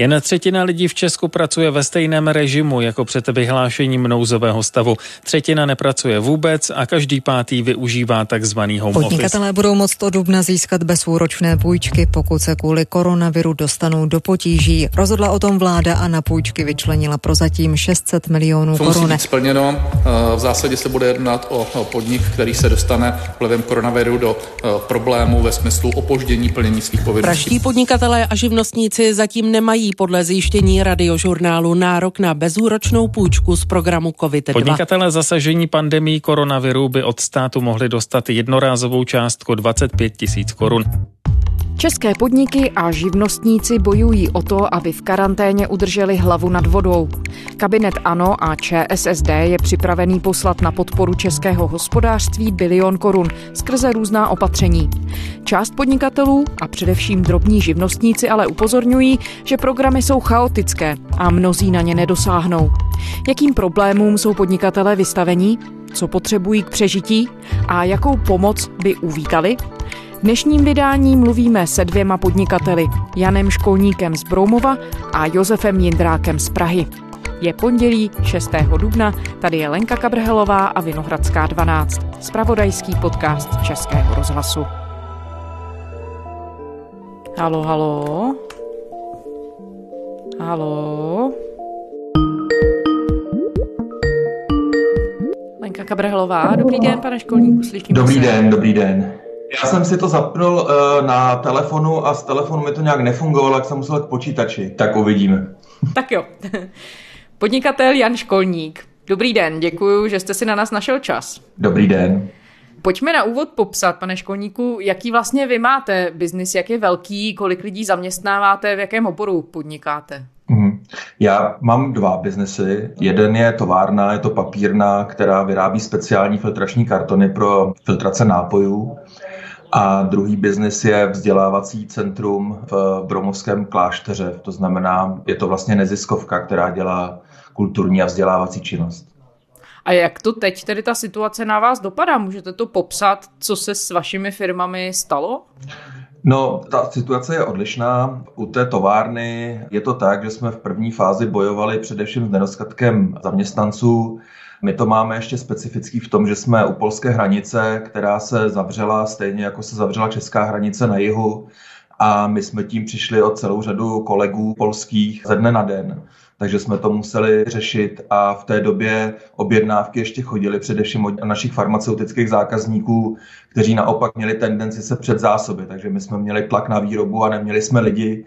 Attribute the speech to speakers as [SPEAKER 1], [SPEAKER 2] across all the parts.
[SPEAKER 1] Jen třetina lidí v Česku pracuje ve stejném režimu jako před vyhlášením nouzového stavu. Třetina nepracuje vůbec a každý pátý využívá takzvaný home
[SPEAKER 2] Podnikatelé
[SPEAKER 1] office.
[SPEAKER 2] budou moct od dubna získat bezúročné půjčky, pokud se kvůli koronaviru dostanou do potíží. Rozhodla o tom vláda a na půjčky vyčlenila prozatím 600 milionů
[SPEAKER 3] musí
[SPEAKER 2] korun.
[SPEAKER 3] být splněno? Eh, V zásadě se bude jednat o podnik, který se dostane vlivem koronaviru do eh, problému ve smyslu opoždění plnění svých povinností.
[SPEAKER 4] Praští podnikatelé a živnostníci zatím nemají podle zjištění radiožurnálu nárok na bezúročnou půjčku z programu COVID-2.
[SPEAKER 1] Podnikatelé zasažení pandemí koronaviru by od státu mohli dostat jednorázovou částku 25 tisíc korun.
[SPEAKER 5] České podniky a živnostníci bojují o to, aby v karanténě udrželi hlavu nad vodou. Kabinet ANO a ČSSD je připravený poslat na podporu českého hospodářství bilion korun skrze různá opatření. Část podnikatelů a především drobní živnostníci ale upozorňují, že programy jsou chaotické a mnozí na ně nedosáhnou. Jakým problémům jsou podnikatelé vystavení? Co potřebují k přežití? A jakou pomoc by uvítali? V dnešním vydání mluvíme se dvěma podnikateli, Janem Školníkem z Broumova a Josefem Jindrákem z Prahy. Je pondělí 6. dubna, tady je Lenka Kabrhelová a Vinohradská 12, spravodajský podcast Českého rozhlasu. Halo, halo. Halo. Lenka Kabrhelová, dobrý den, pane Školníku, slyším
[SPEAKER 6] Dobrý
[SPEAKER 4] se.
[SPEAKER 6] den, dobrý den. Já jsem si to zapnul uh, na telefonu a z telefonu mi to nějak nefungovalo, jak jsem musel k počítači. Tak uvidíme.
[SPEAKER 5] Tak jo. Podnikatel Jan Školník. Dobrý den, děkuji, že jste si na nás našel čas.
[SPEAKER 6] Dobrý den.
[SPEAKER 5] Pojďme na úvod popsat, pane Školníku, jaký vlastně vy máte biznis, jak je velký, kolik lidí zaměstnáváte, v jakém oboru podnikáte.
[SPEAKER 6] Mhm. Já mám dva biznesy. Jeden je továrna, je to papírna, která vyrábí speciální filtrační kartony pro filtrace nápojů. A druhý biznis je vzdělávací centrum v Bromovském klášteře. To znamená, je to vlastně neziskovka, která dělá kulturní a vzdělávací činnost.
[SPEAKER 5] A jak to teď tedy ta situace na vás dopadá? Můžete to popsat, co se s vašimi firmami stalo?
[SPEAKER 6] No, ta situace je odlišná. U té továrny je to tak, že jsme v první fázi bojovali především s nedostatkem zaměstnanců. My to máme ještě specifický v tom, že jsme u polské hranice, která se zavřela stejně jako se zavřela česká hranice na jihu. A my jsme tím přišli o celou řadu kolegů polských ze dne na den. Takže jsme to museli řešit a v té době objednávky ještě chodily především od našich farmaceutických zákazníků, kteří naopak měli tendenci se předzásobit. Takže my jsme měli tlak na výrobu a neměli jsme lidi.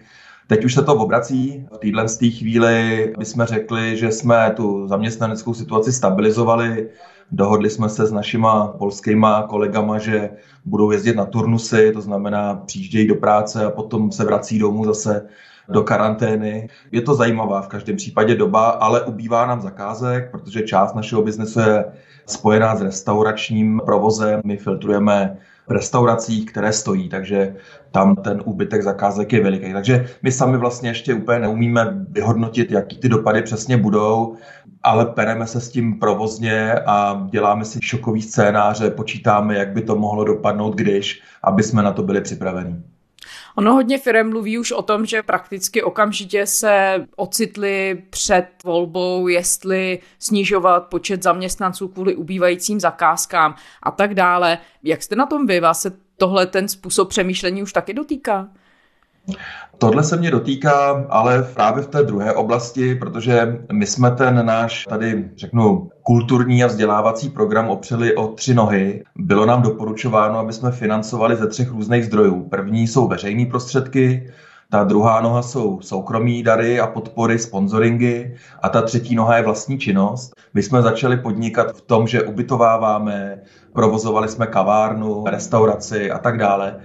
[SPEAKER 6] Teď už se to obrací. V téhle té chvíli bychom řekli, že jsme tu zaměstnaneckou situaci stabilizovali. Dohodli jsme se s našima polskýma kolegama, že budou jezdit na turnusy, to znamená přijíždějí do práce a potom se vrací domů zase do karantény. Je to zajímavá v každém případě doba, ale ubývá nám zakázek, protože část našeho biznesu je spojená s restauračním provozem. My filtrujeme restauracích, které stojí, takže tam ten úbytek zakázek je veliký. Takže my sami vlastně ještě úplně neumíme vyhodnotit, jaký ty dopady přesně budou, ale pereme se s tím provozně a děláme si šokový scénáře, počítáme, jak by to mohlo dopadnout, když, aby jsme na to byli připraveni.
[SPEAKER 5] Ono hodně firm mluví už o tom, že prakticky okamžitě se ocitli před volbou, jestli snižovat počet zaměstnanců kvůli ubývajícím zakázkám a tak dále. Jak jste na tom vy? Vás se tohle ten způsob přemýšlení už taky dotýká?
[SPEAKER 6] Tohle se mě dotýká, ale právě v té druhé oblasti, protože my jsme ten náš, tady řeknu, kulturní a vzdělávací program opřeli o tři nohy. Bylo nám doporučováno, aby jsme financovali ze třech různých zdrojů. První jsou veřejné prostředky, ta druhá noha jsou soukromí dary a podpory, sponsoringy a ta třetí noha je vlastní činnost. My jsme začali podnikat v tom, že ubytováváme, provozovali jsme kavárnu, restauraci a tak dále.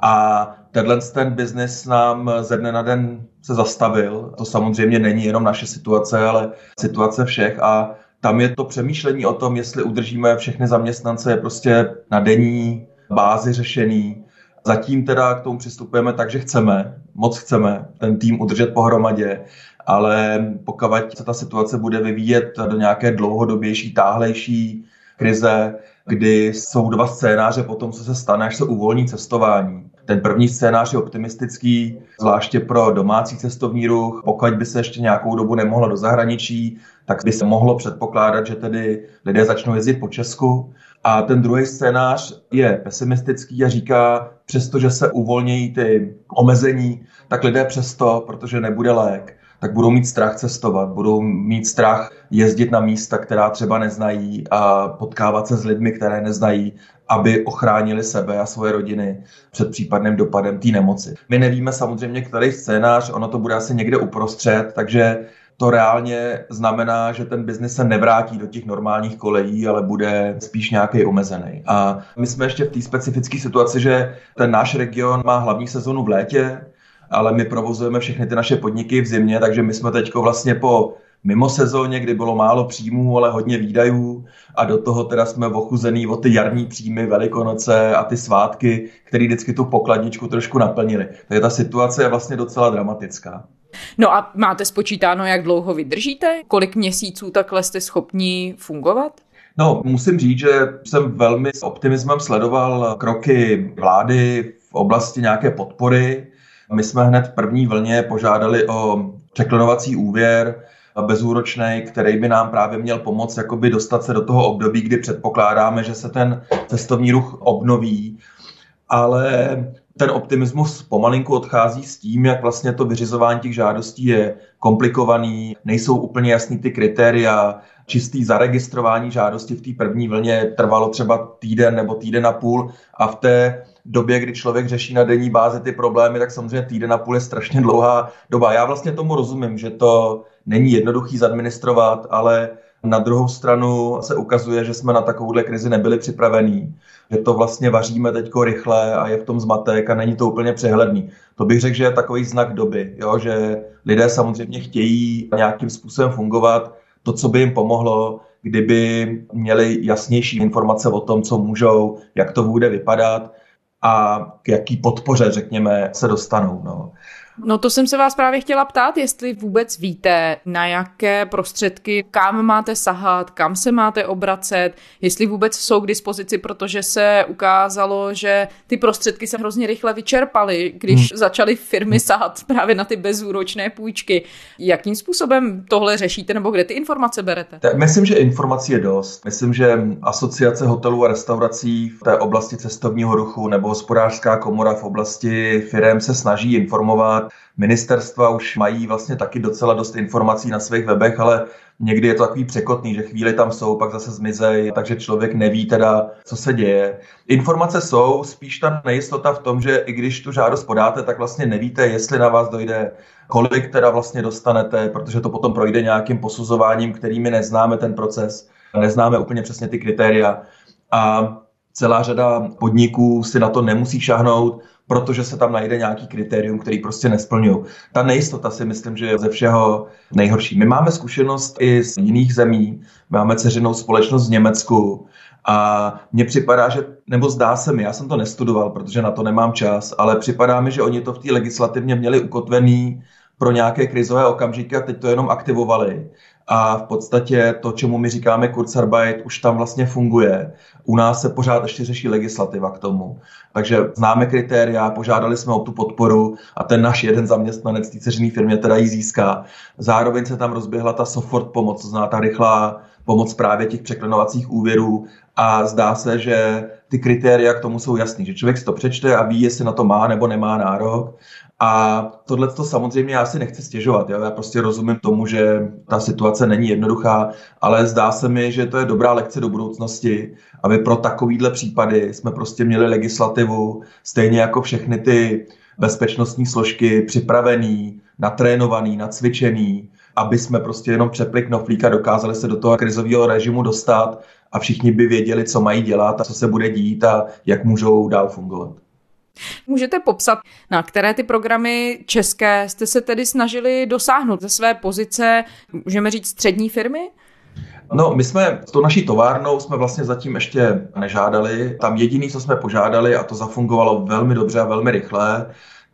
[SPEAKER 6] A tenhle ten biznis nám ze dne na den se zastavil. To samozřejmě není jenom naše situace, ale situace všech a tam je to přemýšlení o tom, jestli udržíme všechny zaměstnance prostě na denní bázi řešený. Zatím teda k tomu přistupujeme tak, že chceme, moc chceme ten tým udržet pohromadě, ale pokud se ta situace bude vyvíjet do nějaké dlouhodobější, táhlejší krize, kdy jsou dva scénáře po tom, co se stane, až se uvolní cestování, Ten první scénář je optimistický, zvláště pro domácí cestovní ruch. Pokud by se ještě nějakou dobu nemohla do zahraničí, tak by se mohlo předpokládat, že tedy lidé začnou jezdit po Česku. A ten druhý scénář je pesimistický a říká, přestože se uvolnějí ty omezení, tak lidé přesto, protože nebude lék, tak budou mít strach cestovat, budou mít strach jezdit na místa, která třeba neznají a potkávat se s lidmi, které neznají, aby ochránili sebe a svoje rodiny před případným dopadem té nemoci. My nevíme samozřejmě, který scénář, ono to bude asi někde uprostřed, takže to reálně znamená, že ten biznis se nevrátí do těch normálních kolejí, ale bude spíš nějaký omezený. A my jsme ještě v té specifické situaci, že ten náš region má hlavní sezonu v létě, ale my provozujeme všechny ty naše podniky v zimě, takže my jsme teď vlastně po mimo sezóně, kdy bylo málo příjmů, ale hodně výdajů a do toho teda jsme ochuzený o ty jarní příjmy, velikonoce a ty svátky, které vždycky tu pokladničku trošku naplnili. Takže ta situace je vlastně docela dramatická.
[SPEAKER 5] No a máte spočítáno, jak dlouho vydržíte? Kolik měsíců takhle jste schopni fungovat?
[SPEAKER 6] No, musím říct, že jsem velmi s optimismem sledoval kroky vlády v oblasti nějaké podpory. My jsme hned v první vlně požádali o překlonovací úvěr bezúročný, který by nám právě měl pomoct jakoby dostat se do toho období, kdy předpokládáme, že se ten cestovní ruch obnoví. Ale ten optimismus pomalinku odchází s tím, jak vlastně to vyřizování těch žádostí je komplikovaný, nejsou úplně jasný ty kritéria, čistý zaregistrování žádosti v té první vlně trvalo třeba týden nebo týden a půl a v té době, kdy člověk řeší na denní bázi ty problémy, tak samozřejmě týden a půl je strašně dlouhá doba. Já vlastně tomu rozumím, že to není jednoduchý zadministrovat, ale na druhou stranu se ukazuje, že jsme na takovouhle krizi nebyli připravení, že to vlastně vaříme teď rychle a je v tom zmatek a není to úplně přehledný. To bych řekl, že je takový znak doby, jo? že lidé samozřejmě chtějí nějakým způsobem fungovat. To, co by jim pomohlo, kdyby měli jasnější informace o tom, co můžou, jak to bude vypadat a k jaký podpoře, řekněme, se dostanou. No.
[SPEAKER 5] No to jsem se vás právě chtěla ptát, jestli vůbec víte, na jaké prostředky, kam máte sahat, kam se máte obracet, jestli vůbec jsou k dispozici, protože se ukázalo, že ty prostředky se hrozně rychle vyčerpaly, když hmm. začaly firmy sahat právě na ty bezúročné půjčky. Jakým způsobem tohle řešíte nebo kde ty informace berete?
[SPEAKER 6] Tak myslím, že informací je dost. Myslím, že asociace hotelů a restaurací v té oblasti cestovního ruchu nebo hospodářská komora v oblasti firm se snaží informovat Ministerstva už mají vlastně taky docela dost informací na svých webech, ale někdy je to takový překotný, že chvíli tam jsou, pak zase zmizej, takže člověk neví teda, co se děje. Informace jsou, spíš ta nejistota v tom, že i když tu žádost podáte, tak vlastně nevíte, jestli na vás dojde, kolik teda vlastně dostanete, protože to potom projde nějakým posuzováním, kterými neznáme ten proces, neznáme úplně přesně ty kritéria. A celá řada podniků si na to nemusí šahnout, protože se tam najde nějaký kritérium, který prostě nesplňují. Ta nejistota si myslím, že je ze všeho nejhorší. My máme zkušenost i z jiných zemí, máme ceřinou společnost v Německu a mně připadá, že, nebo zdá se mi, já jsem to nestudoval, protože na to nemám čas, ale připadá mi, že oni to v té legislativně měli ukotvený pro nějaké krizové okamžiky a teď to jenom aktivovali a v podstatě to, čemu my říkáme Kurzarbeit, už tam vlastně funguje. U nás se pořád ještě řeší legislativa k tomu. Takže známe kritéria, požádali jsme o tu podporu a ten náš jeden zaměstnanec té ceřiné firmě teda ji získá. Zároveň se tam rozběhla ta software pomoc, to znamená ta rychlá pomoc právě těch překlenovacích úvěrů a zdá se, že ty kritéria k tomu jsou jasný, že člověk si to přečte a ví, jestli na to má nebo nemá nárok a tohle to samozřejmě já si nechci stěžovat. Jo? Já prostě rozumím tomu, že ta situace není jednoduchá, ale zdá se mi, že to je dobrá lekce do budoucnosti, aby pro takovýhle případy jsme prostě měli legislativu, stejně jako všechny ty bezpečnostní složky připravený, natrénovaný, nacvičený, aby jsme prostě jenom přepli knoflík a dokázali se do toho krizového režimu dostat a všichni by věděli, co mají dělat a co se bude dít a jak můžou dál fungovat.
[SPEAKER 5] Můžete popsat, na které ty programy české jste se tedy snažili dosáhnout ze své pozice, můžeme říct, střední firmy?
[SPEAKER 6] No, my jsme s tou naší továrnou jsme vlastně zatím ještě nežádali. Tam jediný, co jsme požádali, a to zafungovalo velmi dobře a velmi rychle,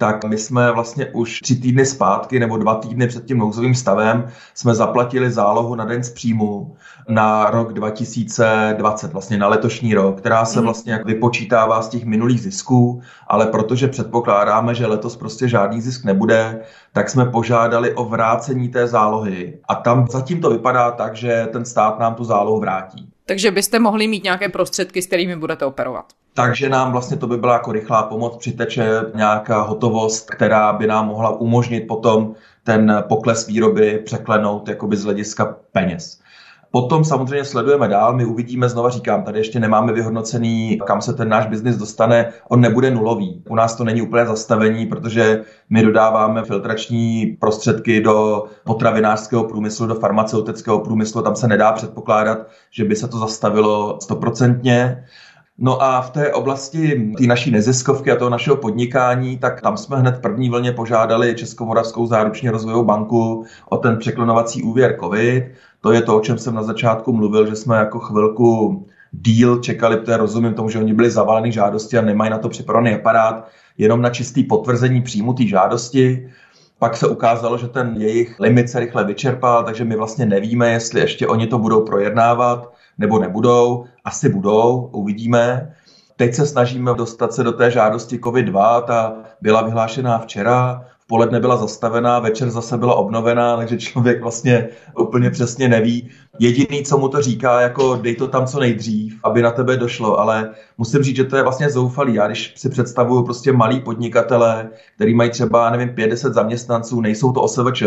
[SPEAKER 6] tak my jsme vlastně už tři týdny zpátky nebo dva týdny před tím nouzovým stavem jsme zaplatili zálohu na den z příjmu na rok 2020, vlastně na letošní rok, která se mhm. vlastně jak vypočítává z těch minulých zisků, ale protože předpokládáme, že letos prostě žádný zisk nebude, tak jsme požádali o vrácení té zálohy. A tam zatím to vypadá tak, že ten stát nám tu zálohu vrátí.
[SPEAKER 7] Takže byste mohli mít nějaké prostředky, s kterými budete operovat.
[SPEAKER 6] Takže nám vlastně to by byla jako rychlá pomoc, přiteče nějaká hotovost, která by nám mohla umožnit potom ten pokles výroby překlenout jakoby z hlediska peněz. Potom samozřejmě sledujeme dál, my uvidíme, znova říkám, tady ještě nemáme vyhodnocený, kam se ten náš biznis dostane, on nebude nulový. U nás to není úplně zastavení, protože my dodáváme filtrační prostředky do potravinářského průmyslu, do farmaceutického průmyslu, tam se nedá předpokládat, že by se to zastavilo stoprocentně. No a v té oblasti té naší neziskovky a toho našeho podnikání, tak tam jsme hned v první vlně požádali Českomoravskou záručně rozvojovou banku o ten překlonovací úvěr COVID. To je to, o čem jsem na začátku mluvil, že jsme jako chvilku díl čekali, protože rozumím tomu, že oni byli zavaleni žádosti a nemají na to připravený aparát, jenom na čistý potvrzení příjmu té žádosti. Pak se ukázalo, že ten jejich limit se rychle vyčerpal, takže my vlastně nevíme, jestli ještě oni to budou projednávat nebo nebudou. Asi budou, uvidíme. Teď se snažíme dostat se do té žádosti COVID-2, ta byla vyhlášená včera, v poledne byla zastavená, večer zase byla obnovená, takže člověk vlastně úplně přesně neví. Jediný, co mu to říká, jako dej to tam co nejdřív, aby na tebe došlo, ale musím říct, že to je vlastně zoufalý. Já když si představuju prostě malý podnikatele, který mají třeba, nevím, 50 zaměstnanců, nejsou to OSVČ,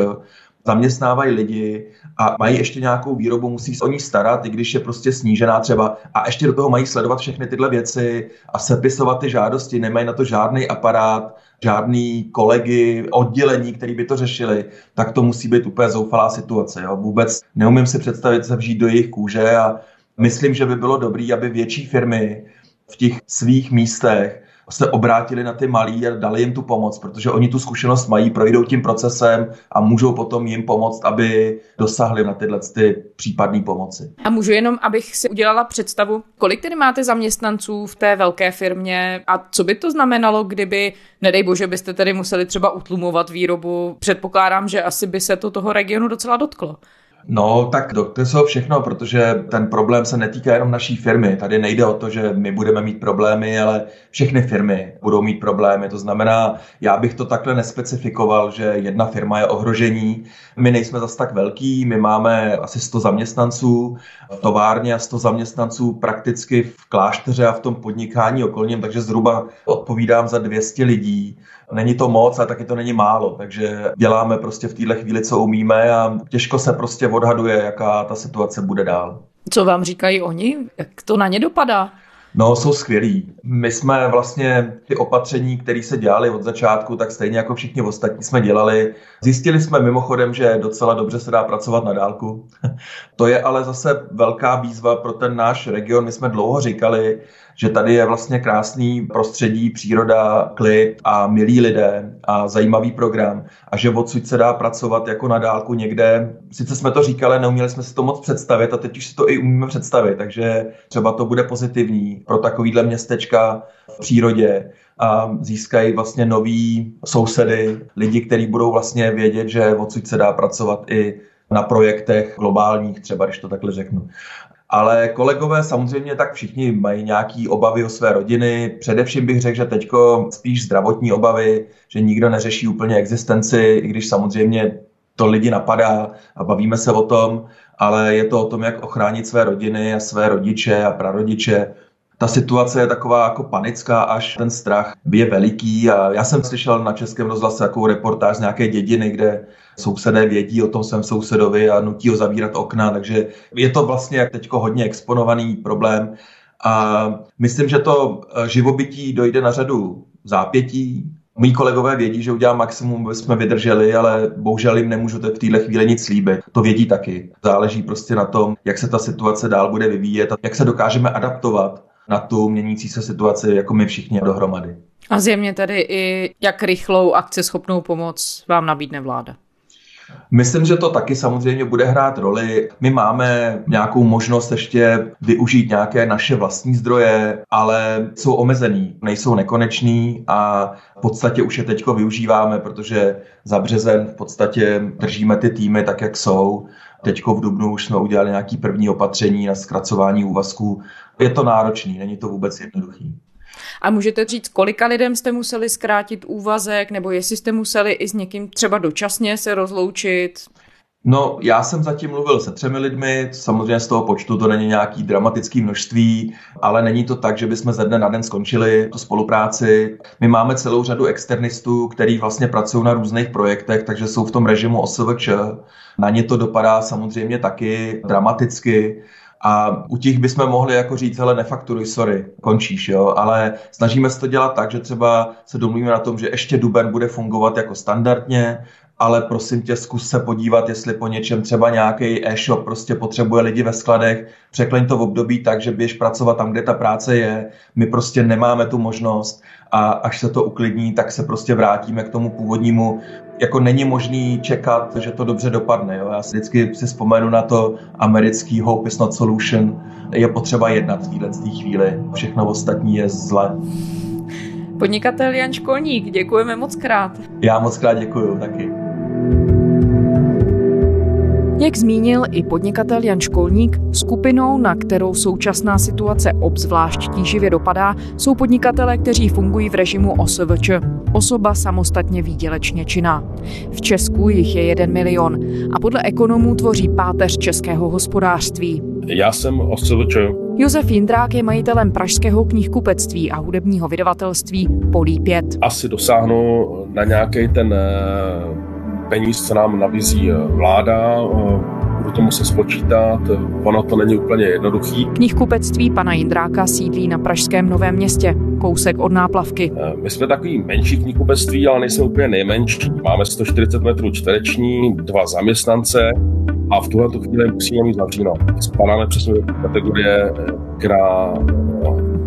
[SPEAKER 6] zaměstnávají lidi a mají ještě nějakou výrobu, musí se o ní starat, i když je prostě snížená třeba a ještě do toho mají sledovat všechny tyhle věci a sepisovat ty žádosti, nemají na to žádný aparát, žádný kolegy, oddělení, který by to řešili, tak to musí být úplně zoufalá situace. Jo. Vůbec neumím si představit se vžít do jejich kůže a myslím, že by bylo dobré, aby větší firmy v těch svých místech se obrátili na ty malí a dali jim tu pomoc, protože oni tu zkušenost mají, projdou tím procesem a můžou potom jim pomoct, aby dosahli na tyhle ty případné pomoci.
[SPEAKER 7] A můžu jenom, abych si udělala představu, kolik tedy máte zaměstnanců v té velké firmě a co by to znamenalo, kdyby, nedej bože, byste tedy museli třeba utlumovat výrobu. Předpokládám, že asi by se to toho regionu docela dotklo.
[SPEAKER 6] No, tak to jsou všechno, protože ten problém se netýká jenom naší firmy. Tady nejde o to, že my budeme mít problémy, ale všechny firmy budou mít problémy. To znamená, já bych to takhle nespecifikoval, že jedna firma je ohrožení. My nejsme zas tak velký, my máme asi 100 zaměstnanců v továrně a 100 zaměstnanců prakticky v klášteře a v tom podnikání okolním, takže zhruba odpovídám za 200 lidí. Není to moc a taky to není málo, takže děláme prostě v téhle chvíli, co umíme a těžko se prostě odhaduje, jaká ta situace bude dál.
[SPEAKER 7] Co vám říkají oni? Jak to na ně dopadá?
[SPEAKER 6] No, jsou skvělí. My jsme vlastně ty opatření, které se dělali od začátku, tak stejně jako všichni ostatní jsme dělali. Zjistili jsme mimochodem, že docela dobře se dá pracovat na dálku. to je ale zase velká výzva pro ten náš region. My jsme dlouho říkali, že tady je vlastně krásný prostředí, příroda, klid a milí lidé a zajímavý program a že odsud se dá pracovat jako na dálku někde. Sice jsme to říkali, neuměli jsme si to moc představit a teď už si to i umíme představit, takže třeba to bude pozitivní pro takovýhle městečka v přírodě a získají vlastně nový sousedy, lidi, kteří budou vlastně vědět, že odsud se dá pracovat i na projektech globálních, třeba když to takhle řeknu. Ale kolegové samozřejmě tak všichni mají nějaký obavy o své rodiny. Především bych řekl, že teďko spíš zdravotní obavy, že nikdo neřeší úplně existenci, i když samozřejmě to lidi napadá a bavíme se o tom, ale je to o tom, jak ochránit své rodiny a své rodiče a prarodiče ta situace je taková jako panická, až ten strach je veliký. A já jsem slyšel na Českém rozhlase jako reportáž z nějaké dědiny, kde sousedé vědí o tom svém sousedovi a nutí ho zavírat okna, takže je to vlastně jak teďko hodně exponovaný problém. A myslím, že to eh, živobytí dojde na řadu zápětí. Mí kolegové vědí, že udělám maximum, aby jsme vydrželi, ale bohužel jim nemůžu v téhle chvíli nic slíbit. To vědí taky. Záleží prostě na tom, jak se ta situace dál bude vyvíjet a jak se dokážeme adaptovat na tu měnící se situaci, jako my všichni dohromady.
[SPEAKER 7] A zjemně tedy i jak rychlou akceschopnou pomoc vám nabídne vláda?
[SPEAKER 6] Myslím, že to taky samozřejmě bude hrát roli. My máme nějakou možnost ještě využít nějaké naše vlastní zdroje, ale jsou omezený, nejsou nekoneční a v podstatě už je teďko využíváme, protože za březen v podstatě držíme ty týmy tak, jak jsou. Teďko v Dubnu už jsme udělali nějaký první opatření na zkracování úvazků. Je to náročný, není to vůbec jednoduchý.
[SPEAKER 7] A můžete říct, kolika lidem jste museli zkrátit úvazek, nebo jestli jste museli i s někým třeba dočasně se rozloučit?
[SPEAKER 6] No, já jsem zatím mluvil se třemi lidmi, samozřejmě z toho počtu to není nějaký dramatický množství, ale není to tak, že bychom ze dne na den skončili tu spolupráci. My máme celou řadu externistů, kteří vlastně pracují na různých projektech, takže jsou v tom režimu OSVČ. Na ně to dopadá samozřejmě taky dramaticky. A u těch bychom mohli jako říct, hele, nefakturuj, sorry, končíš, jo, ale snažíme se to dělat tak, že třeba se domluvíme na tom, že ještě duben bude fungovat jako standardně, ale prosím tě, zkus se podívat, jestli po něčem třeba nějaký e-shop prostě potřebuje lidi ve skladech, překleň to v období tak, že běž pracovat tam, kde ta práce je, my prostě nemáme tu možnost a až se to uklidní, tak se prostě vrátíme k tomu původnímu. Jako není možný čekat, že to dobře dopadne. Jo? Já si vždycky si vzpomenu na to americký hope is not solution. Je potřeba jednat v této chvíli. Všechno ostatní je zle.
[SPEAKER 7] Podnikatel Jan Školník, děkujeme moc krát.
[SPEAKER 6] Já moc krát děkuju taky.
[SPEAKER 5] Jak zmínil i podnikatel Jan Školník, skupinou, na kterou současná situace obzvlášť tíživě dopadá, jsou podnikatele, kteří fungují v režimu OSVČ, osoba samostatně výdělečně činná. V Česku jich je jeden milion a podle ekonomů tvoří páteř českého hospodářství.
[SPEAKER 8] Já jsem OSVČ.
[SPEAKER 5] Josef Jindrák je majitelem pražského knihkupectví a hudebního vydavatelství Polí 5.
[SPEAKER 8] Asi dosáhnu na nějaký ten eh, peníz, co nám nabízí eh, vláda, eh, budu to muset spočítat, ono to není úplně jednoduchý.
[SPEAKER 5] Knihkupectví pana Jindráka sídlí na Pražském Novém městě, kousek od náplavky.
[SPEAKER 8] Eh, my jsme takový menší knihkupectví, ale nejsme úplně nejmenší. Máme 140 metrů čtvereční, dva zaměstnance a v tuhle chvíli musíme mít zavříno. Spadáme přesně do kategorie, která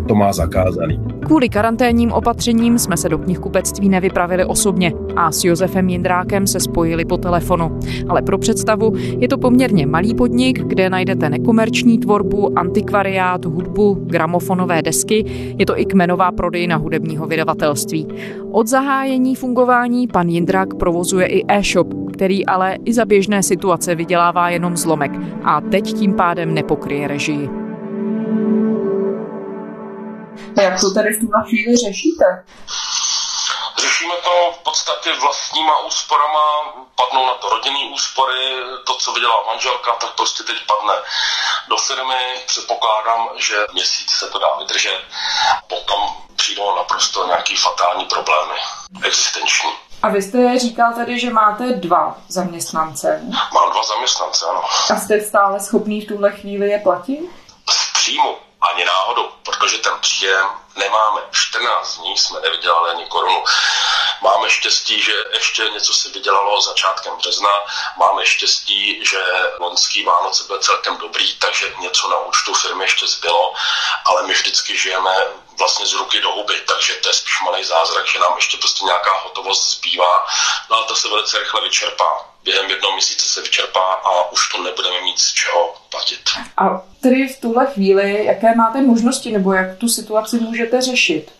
[SPEAKER 8] to má zakázaný.
[SPEAKER 5] Kvůli karanténním opatřením jsme se do knihkupectví nevypravili osobně a s Josefem Jindrákem se spojili po telefonu. Ale pro představu je to poměrně malý podnik, kde najdete nekomerční tvorbu, antikvariát, hudbu, gramofonové desky. Je to i kmenová prodejna hudebního vydavatelství. Od zahájení fungování pan Jindrák provozuje i e-shop, který ale i za běžné situace vydělává jenom zlomek a teď tím pádem nepokryje režii.
[SPEAKER 7] Jak to tady v tuhle chvíli řešíte?
[SPEAKER 8] Řešíme to v podstatě vlastníma úsporama, padnou na to rodinný úspory, to, co vydělá manželka, tak prostě teď padne do firmy. Předpokládám, že měsíc se to dá vydržet. Potom přijdou naprosto nějaký fatální problémy, existenční.
[SPEAKER 7] A vy jste říkal tady, že máte dva zaměstnance.
[SPEAKER 8] Mám dva zaměstnance, ano.
[SPEAKER 7] A jste stále schopný v tuhle chvíli je platit?
[SPEAKER 8] Z příjmu ani náhodou, protože ten příjem nemáme. 14 dní jsme nevydělali ani korunu. Máme štěstí, že ještě něco se vydělalo začátkem března. Máme štěstí, že loňský Vánoce byl celkem dobrý, takže něco na účtu firmy ještě zbylo, ale my vždycky žijeme vlastně z ruky do huby, takže to je spíš malý zázrak, že nám ještě prostě nějaká hotovost zbývá, no a ta se velice rychle vyčerpá. Během jednoho měsíce se vyčerpá a už to nebudeme mít z čeho platit.
[SPEAKER 7] A tedy v tuhle chvíli, jaké máte možnosti nebo jak tu situaci můžete řešit?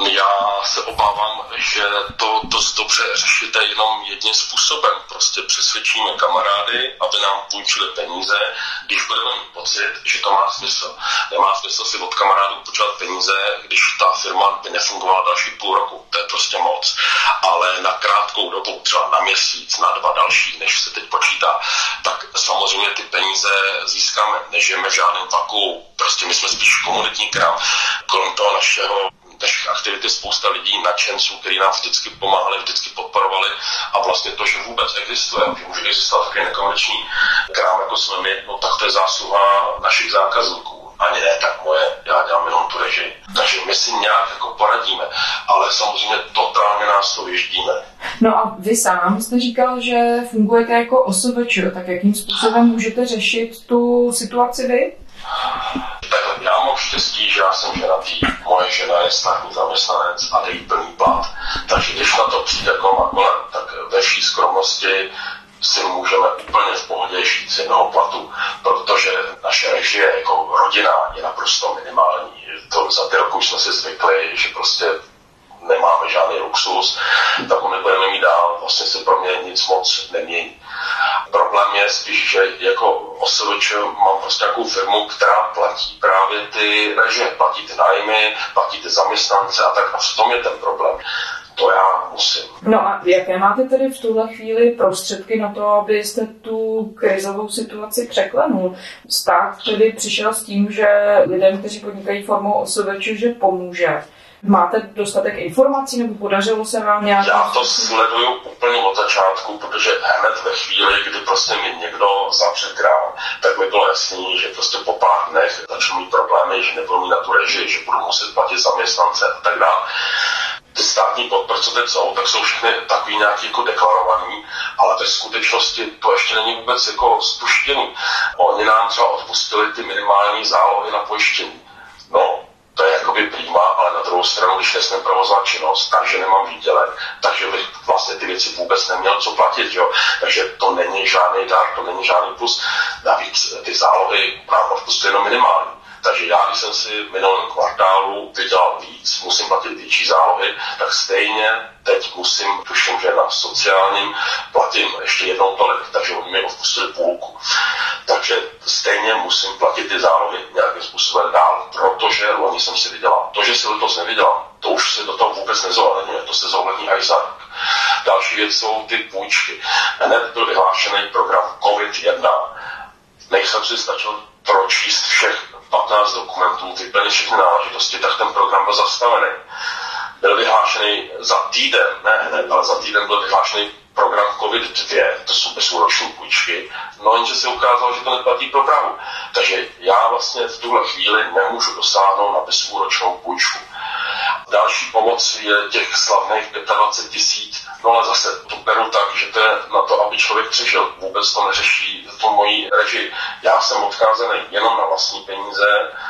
[SPEAKER 8] Já se obávám, že to dost dobře řešíte jenom jedním způsobem. Prostě přesvědčíme kamarády, aby nám půjčili peníze, když budeme mít pocit, že to má smysl. Nemá smysl si od kamarádů půjčovat peníze, když ta firma by nefungovala další půl roku. To je prostě moc. Ale na krátkou dobu, třeba na měsíc, na dva další, než se teď počítá, tak samozřejmě ty peníze získáme. Nežijeme v žádném vaku. Prostě my jsme spíš komunitní krám. Kolem toho našeho našich aktivit je spousta lidí, nadšenců, kteří nám vždycky pomáhali, vždycky podporovali a vlastně to, že vůbec existuje, že může existovat také nekomerční krám, jako jsme my, no tak to je zásluha našich zákazníků ani ne tak moje, já dělám jenom tu režii. Takže my si nějak jako poradíme, ale samozřejmě totálně nás to vyždíme.
[SPEAKER 7] No a vy sám jste říkal, že fungujete jako osobeč, tak jakým způsobem můžete řešit tu situaci vy?
[SPEAKER 8] Tak já mám štěstí, že já jsem ženatý, moje žena je státní zaměstnanec a dejí plný plat. Takže když na to přijde kolem kolem, tak ve vší skromnosti si můžeme úplně v pohodě žít z jednoho platu, protože naše režie jako rodina je naprosto minimální. To za ty roky jsme si zvykli, že prostě nemáme žádný luxus, tak ho nebudeme mít dál, vlastně se pro mě nic moc nemění. Problém je spíš, že jako osobič mám prostě nějakou firmu, která platí právě ty režie, platí ty nájmy, platí ty zaměstnance a tak a v tom je ten problém to já musím.
[SPEAKER 7] No a jaké máte tedy v tuhle chvíli prostředky na to, abyste tu krizovou situaci překlenul? Stát tedy přišel s tím, že lidem, kteří podnikají formou OSVČ, že pomůže. Máte dostatek informací nebo podařilo se vám nějak?
[SPEAKER 8] Já to sleduju úplně od začátku, protože hned ve chvíli, kdy prostě mi někdo zavře krám, tak mi bylo jasný, že prostě po pár dnech začnu mít problémy, že nebudu mít na tu režii, že budu muset platit zaměstnance a tak dále ty státní teď jsou, tak jsou všechny takový nějaký jako deklarovaný, ale ve skutečnosti to ještě není vůbec jako spuštěný. Oni nám třeba odpustili ty minimální zálohy na pojištění. No, to je jakoby prýma, ale na druhou stranu, když nesmím provozovat činnost, takže nemám výdělek, takže bych vlastně ty věci vůbec neměl co platit, jo. Takže to není žádný dar, to není žádný plus. Navíc ty zálohy nám odpustili jenom minimální. Takže já, když jsem si v minulém kvartálu vydělal víc, musím platit větší zálohy, tak stejně teď musím, tuším, že na sociálním platím ještě jednou tolik, takže oni mi odpustili půlku. Takže stejně musím platit ty zálohy nějakým způsobem dál, protože loni jsem si vydělal. To, že si letos nevydělal, to už se do toho vůbec nezohledňuje, to se zohlední až za rok. Další věc jsou ty půjčky. Hned byl vyhlášený program COVID-1. Než jsem si stačil pročíst všech 15 dokumentů, vyplnit všechny náležitosti, tak ten program byl zastavený. Byl vyhlášený za týden, ne hned, ale za týden byl vyhlášený program COVID-2, to jsou bezúroční půjčky, no jenže se ukázalo, že to neplatí pro Prahu. Takže já vlastně v tuhle chvíli nemůžu dosáhnout na bezúročnou půjčku. Další pomoc je těch slavných 25 tisíc, no ale zase to beru tak, že to je na to, aby člověk přežil. Vůbec to neřeší tu moji režii. Já jsem odkázaný jenom na vlastní peníze,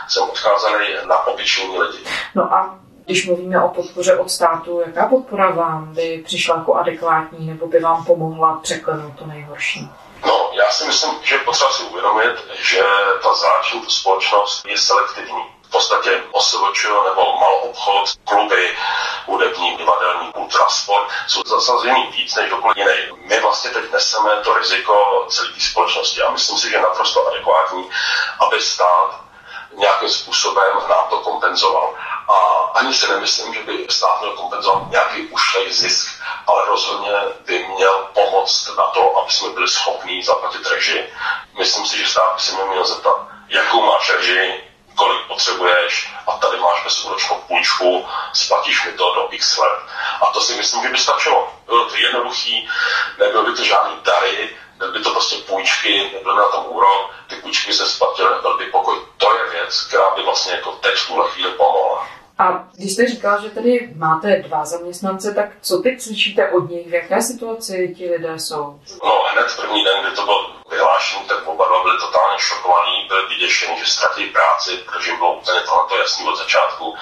[SPEAKER 8] jsem odkázaný na obyčejní lidi.
[SPEAKER 7] No a když mluvíme o podpoře od státu, jaká podpora vám by přišla jako adekvátní nebo by vám pomohla překlenout to nejhorší?
[SPEAKER 8] No, já si myslím, že potřeba si uvědomit, že ta záležitost společnost je selektivní podstatě OSVČ nebo mal obchod, kluby, hudební, divadelní, kultura, sport jsou zasazení víc než kdokoliv jiný. My vlastně teď neseme to riziko celé té společnosti a myslím si, že je naprosto adekvátní, aby stát nějakým způsobem nám to kompenzoval. A ani si nemyslím, že by stát měl kompenzovat nějaký ušlej zisk, ale rozhodně by měl pomoct na to, aby jsme byli schopni zaplatit režii. Myslím si, že stát by se měl zeptat, jakou máš režii, kolik potřebuješ a tady máš bezúročnou půjčku, splatíš mi to do x let. A to si myslím, že by stačilo. Bylo to jednoduchý, nebylo by to žádný dary, byly by to prostě půjčky, nebyl na tom úrok, ty půjčky se splatily, byl by pokoj. To je věc, která by vlastně jako teď v tuhle chvíli pomohla.
[SPEAKER 7] A když jste říkal, že tady máte dva zaměstnance, tak co teď slyšíte od nich? V jaké situaci ti lidé jsou?
[SPEAKER 8] No, hned první den, kdy to bylo vyhlášení, tak oba dva byli totálně šokovaní, byli vyděšení, že ztratí práci, protože jim bylo úplně tohle jasný od začátku.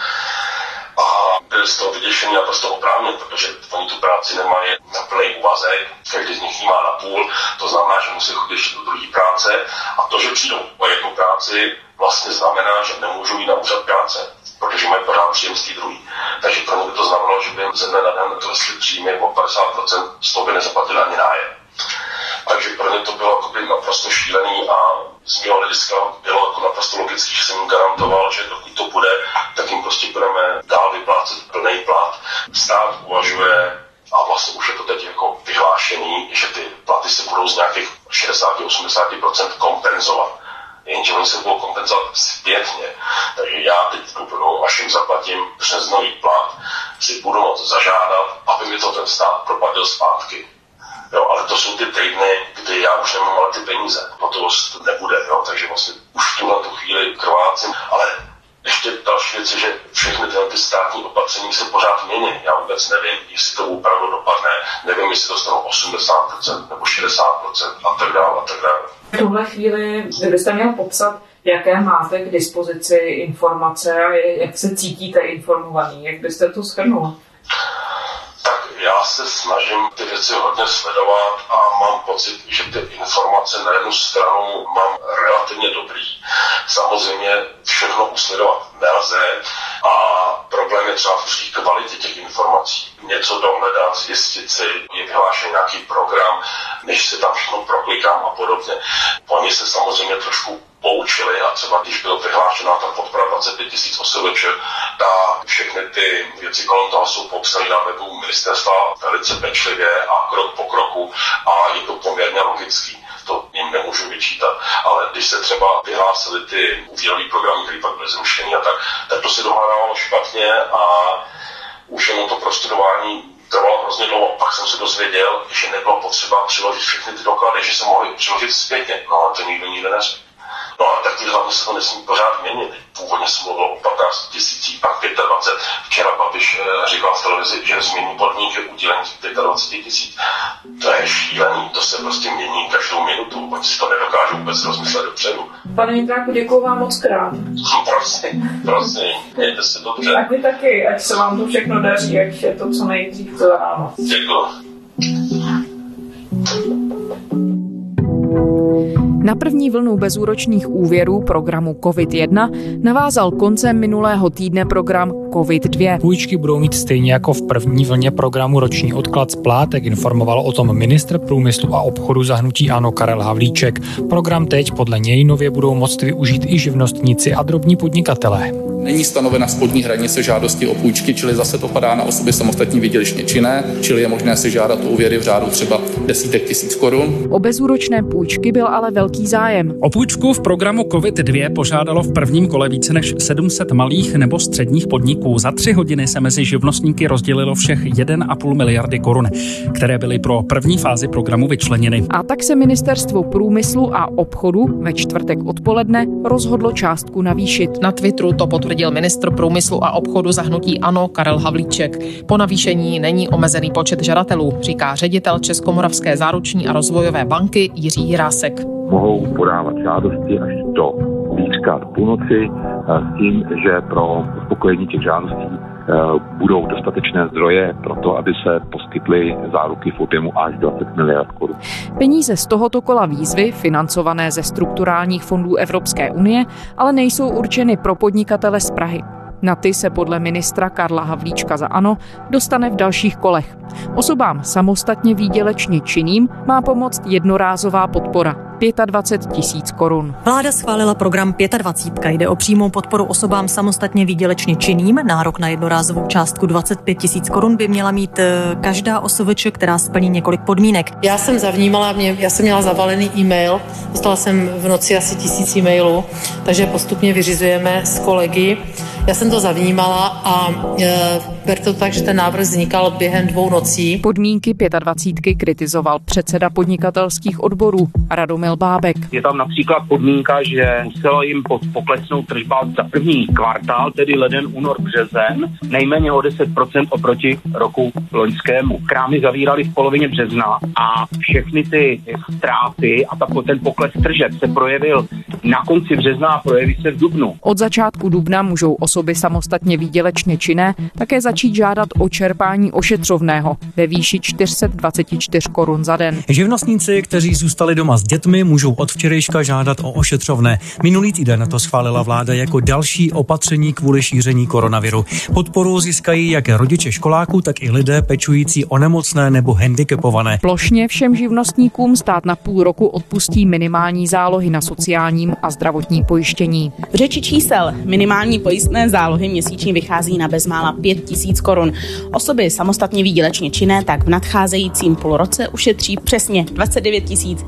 [SPEAKER 8] A byli z toho vyděšení naprosto oprávně, protože oni tu práci nemají na plný úvazek, každý z nich má na půl, to znamená, že musí chodit do druhé práce a to, že přijdou o jednu práci, vlastně znamená, že nemůžou jít na úřad práce protože mají pořád příjem z té druhé. Takže pro ně by to znamenalo, že by jim ze dne na den klesly příjmy o 50%, z toho by nezaplatili ani nájem. Takže pro ně to bylo naprosto šílený a z mého hlediska tuhle chvíli,
[SPEAKER 7] kdybyste měl popsat, Jaké máte k dispozici informace a jak se cítíte informovaný? Jak byste to shrnul?
[SPEAKER 8] já se snažím ty věci hodně sledovat a mám pocit, že ty informace na jednu stranu mám relativně dobrý. Samozřejmě všechno usledovat nelze a problém je třeba v té kvalitě těch informací. Něco dohledat, zjistit si, je vyhlášen nějaký program, než se tam všechno proklikám a podobně. Oni se samozřejmě trošku poučili a třeba když byl vyhlášena ta podpora 25 tisíc OSVČ, tak všechny ty věci kolem toho jsou popsány na webu ministerstva velice pečlivě a krok po kroku a je to poměrně logický to jim nemůžu vyčítat, ale když se třeba vyhlásili ty úvěrové programy, které pak byly zrušeny a tak, tak to se dohledávalo špatně a už jenom to prostudování trvalo hrozně dlouho. Pak jsem se dozvěděl, že nebylo potřeba přiložit všechny ty doklady, že se mohli přiložit zpětně, no ale to nikdo nikde neřekl. No a taky hlavně se to nesmí pořád měnit. Původně se mluvilo o 15 tisících, pak 25. Včera Babiš eh, říkal v televizi, že změní podmínky udělení 25 tisíc. To je šílený, to se prostě mění každou minutu, oni si to nedokážou vůbec rozmyslet dopředu.
[SPEAKER 7] Pane Jindráku, děkuji vám moc krát.
[SPEAKER 8] prosím, prosím, mějte se dobře.
[SPEAKER 7] A vy taky, ať se vám to všechno daří, ať je to co nejdřív to ráno.
[SPEAKER 8] Děkuji.
[SPEAKER 5] Na první vlnu bezúročných úvěrů programu COVID-1 navázal koncem minulého týdne program COVID-2.
[SPEAKER 9] Půjčky budou mít stejně jako v první vlně programu roční odklad splátek, informoval o tom ministr průmyslu a obchodu zahnutí Ano Karel Havlíček. Program teď podle něj nově budou moct využít i živnostníci a drobní podnikatelé.
[SPEAKER 3] Není stanovena spodní hranice žádosti o půjčky, čili zase to padá na osoby samostatně výdělečně činné, čili je možné si žádat o úvěry v řádu třeba desítek tisíc korun.
[SPEAKER 5] O bezúročné půjčky byl ale velký zájem.
[SPEAKER 10] O půjčku v programu COVID-2 požádalo v prvním kole více než 700 malých nebo středních podniků. Za tři hodiny se mezi živnostníky rozdělilo všech 1,5 miliardy korun, které byly pro první fázi programu vyčleněny.
[SPEAKER 5] A tak se ministerstvo průmyslu a obchodu ve čtvrtek odpoledne rozhodlo částku navýšit.
[SPEAKER 4] Na Twitteru to potvrdil ministr průmyslu a obchodu zahnutí ANO Karel Havlíček. Po navýšení není omezený počet žadatelů, říká ředitel Českomoravské záruční a rozvojové banky Jiří Jirásek.
[SPEAKER 11] Mohou podávat žádosti až do zítřka do půlnoci s tím, že pro uspokojení těch žádostí budou dostatečné zdroje pro to, aby se poskytly záruky v objemu až 20 miliard korun.
[SPEAKER 5] Peníze z tohoto kola výzvy, financované ze strukturálních fondů Evropské unie, ale nejsou určeny pro podnikatele z Prahy. Na ty se podle ministra Karla Havlíčka za ANO dostane v dalších kolech. Osobám samostatně výdělečně činným má pomoct jednorázová podpora 25 tisíc korun.
[SPEAKER 12] Vláda schválila program 25. Jde o přímou podporu osobám samostatně výdělečně činným. Nárok na jednorázovou částku 25 tisíc korun by měla mít eh, každá osobeč, která splní několik podmínek.
[SPEAKER 13] Já jsem zavnímala, mě, já jsem měla zavalený e-mail, dostala jsem v noci asi tisíc e-mailů, takže postupně vyřizujeme s kolegy. Já jsem to zavnímala a e, ber to tak, že ten návrh vznikal během dvou nocí.
[SPEAKER 5] Podmínky 25 kritizoval předseda podnikatelských odborů Radomil Bábek.
[SPEAKER 14] Je tam například podmínka, že muselo jim poklesnout tržba za první kvartál, tedy leden, únor, březen, nejméně o 10% oproti roku loňskému. Krámy zavírali v polovině března a všechny ty ztráty a ta, ten pokles tržeb se projevil na konci března a projeví se v dubnu.
[SPEAKER 5] Od začátku dubna můžou osoby samostatně výdělečně činné také začít žádat o čerpání ošetřovného ve výši 424 korun za den.
[SPEAKER 15] Živnostníci, kteří zůstali doma s dětmi, můžou od včerejška žádat o ošetřovné. Minulý týden to schválila vláda jako další opatření kvůli šíření koronaviru. Podporu získají jak rodiče školáků, tak i lidé pečující o nemocné nebo handicapované.
[SPEAKER 5] Plošně všem živnostníkům stát na půl roku odpustí minimální zálohy na sociálním a zdravotní pojištění.
[SPEAKER 16] V řeči čísel minimální pojistné zálohy měsíčně vychází na bezmála 5 tisíc korun. Osoby samostatně výdělečně činné tak v nadcházejícím půlroce ušetří přesně 29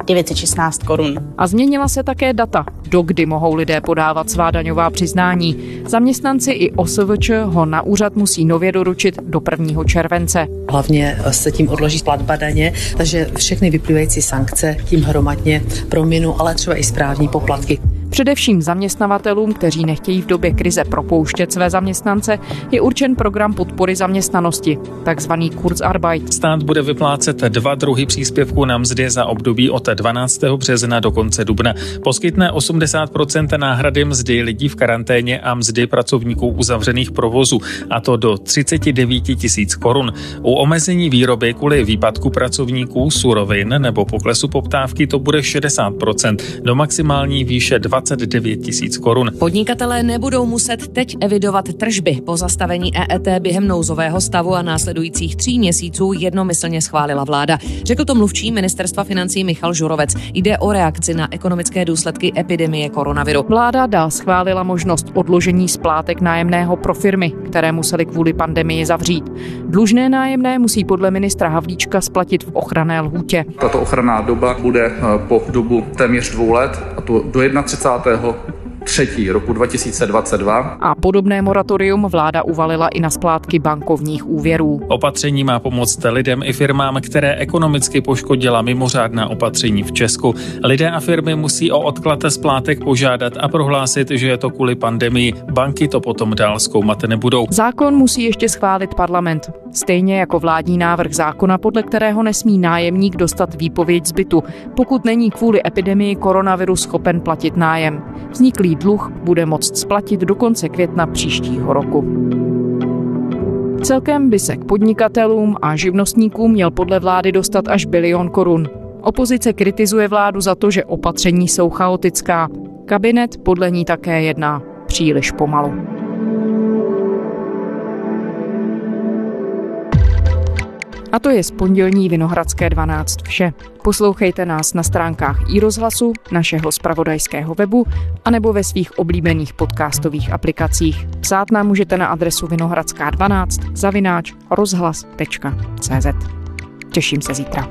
[SPEAKER 16] 916 korun.
[SPEAKER 5] A změnila se také data, do kdy mohou lidé podávat svá daňová přiznání. Zaměstnanci i OSVČ ho na úřad musí nově doručit do 1. července.
[SPEAKER 17] Hlavně se tím odloží platba daně, takže všechny vyplývající sankce tím hromadně prominu, ale třeba i správní poplatky.
[SPEAKER 5] Především zaměstnavatelům, kteří nechtějí v době krize propouštět své zaměstnance, je určen program podpory zaměstnanosti, takzvaný Kurzarbeit.
[SPEAKER 1] Stát bude vyplácet dva druhy příspěvku na mzdy za období od 12. března do konce dubna. Poskytne 80% náhrady mzdy lidí v karanténě a mzdy pracovníků uzavřených provozů, a to do 39 tisíc korun. U omezení výroby kvůli výpadku pracovníků, surovin nebo poklesu poptávky to bude 60%, do maximální výše 29 tisíc korun.
[SPEAKER 18] Podnikatelé nebudou muset teď evidovat tržby. Po zastavení EET během nouzového stavu a následujících tří měsíců jednomyslně schválila vláda. Řekl to mluvčí ministerstva financí Michal Žurovec. Jde o reakci na ekonomické důsledky epidemie koronaviru.
[SPEAKER 5] Vláda dál schválila možnost odložení splátek nájemného pro firmy, které museli kvůli pandemii zavřít. Dlužné nájemné musí podle ministra Havlíčka splatit v ochranné lhůtě.
[SPEAKER 3] Tato ochranná doba bude eh, po dobu téměř dvou let, to do 31 třetí roku 2022.
[SPEAKER 5] A podobné moratorium vláda uvalila i na splátky bankovních úvěrů.
[SPEAKER 1] Opatření má pomoct lidem i firmám, které ekonomicky poškodila mimořádná opatření v Česku. Lidé a firmy musí o odklad splátek požádat a prohlásit, že je to kvůli pandemii. Banky to potom dál zkoumat nebudou.
[SPEAKER 5] Zákon musí ještě schválit parlament. Stejně jako vládní návrh zákona, podle kterého nesmí nájemník dostat výpověď zbytu, pokud není kvůli epidemii koronaviru schopen platit nájem. Vzniklý dluh bude moct splatit do konce května příštího roku. Celkem by se k podnikatelům a živnostníkům měl podle vlády dostat až bilion korun. Opozice kritizuje vládu za to, že opatření jsou chaotická. Kabinet podle ní také jedná příliš pomalu. A to je z pondělní Vinohradské 12 vše. Poslouchejte nás na stránkách i rozhlasu, našeho spravodajského webu, anebo ve svých oblíbených podcastových aplikacích. Psát nám můžete na adresu vinohradská12 zavináč rozhlas.cz. Těším se zítra.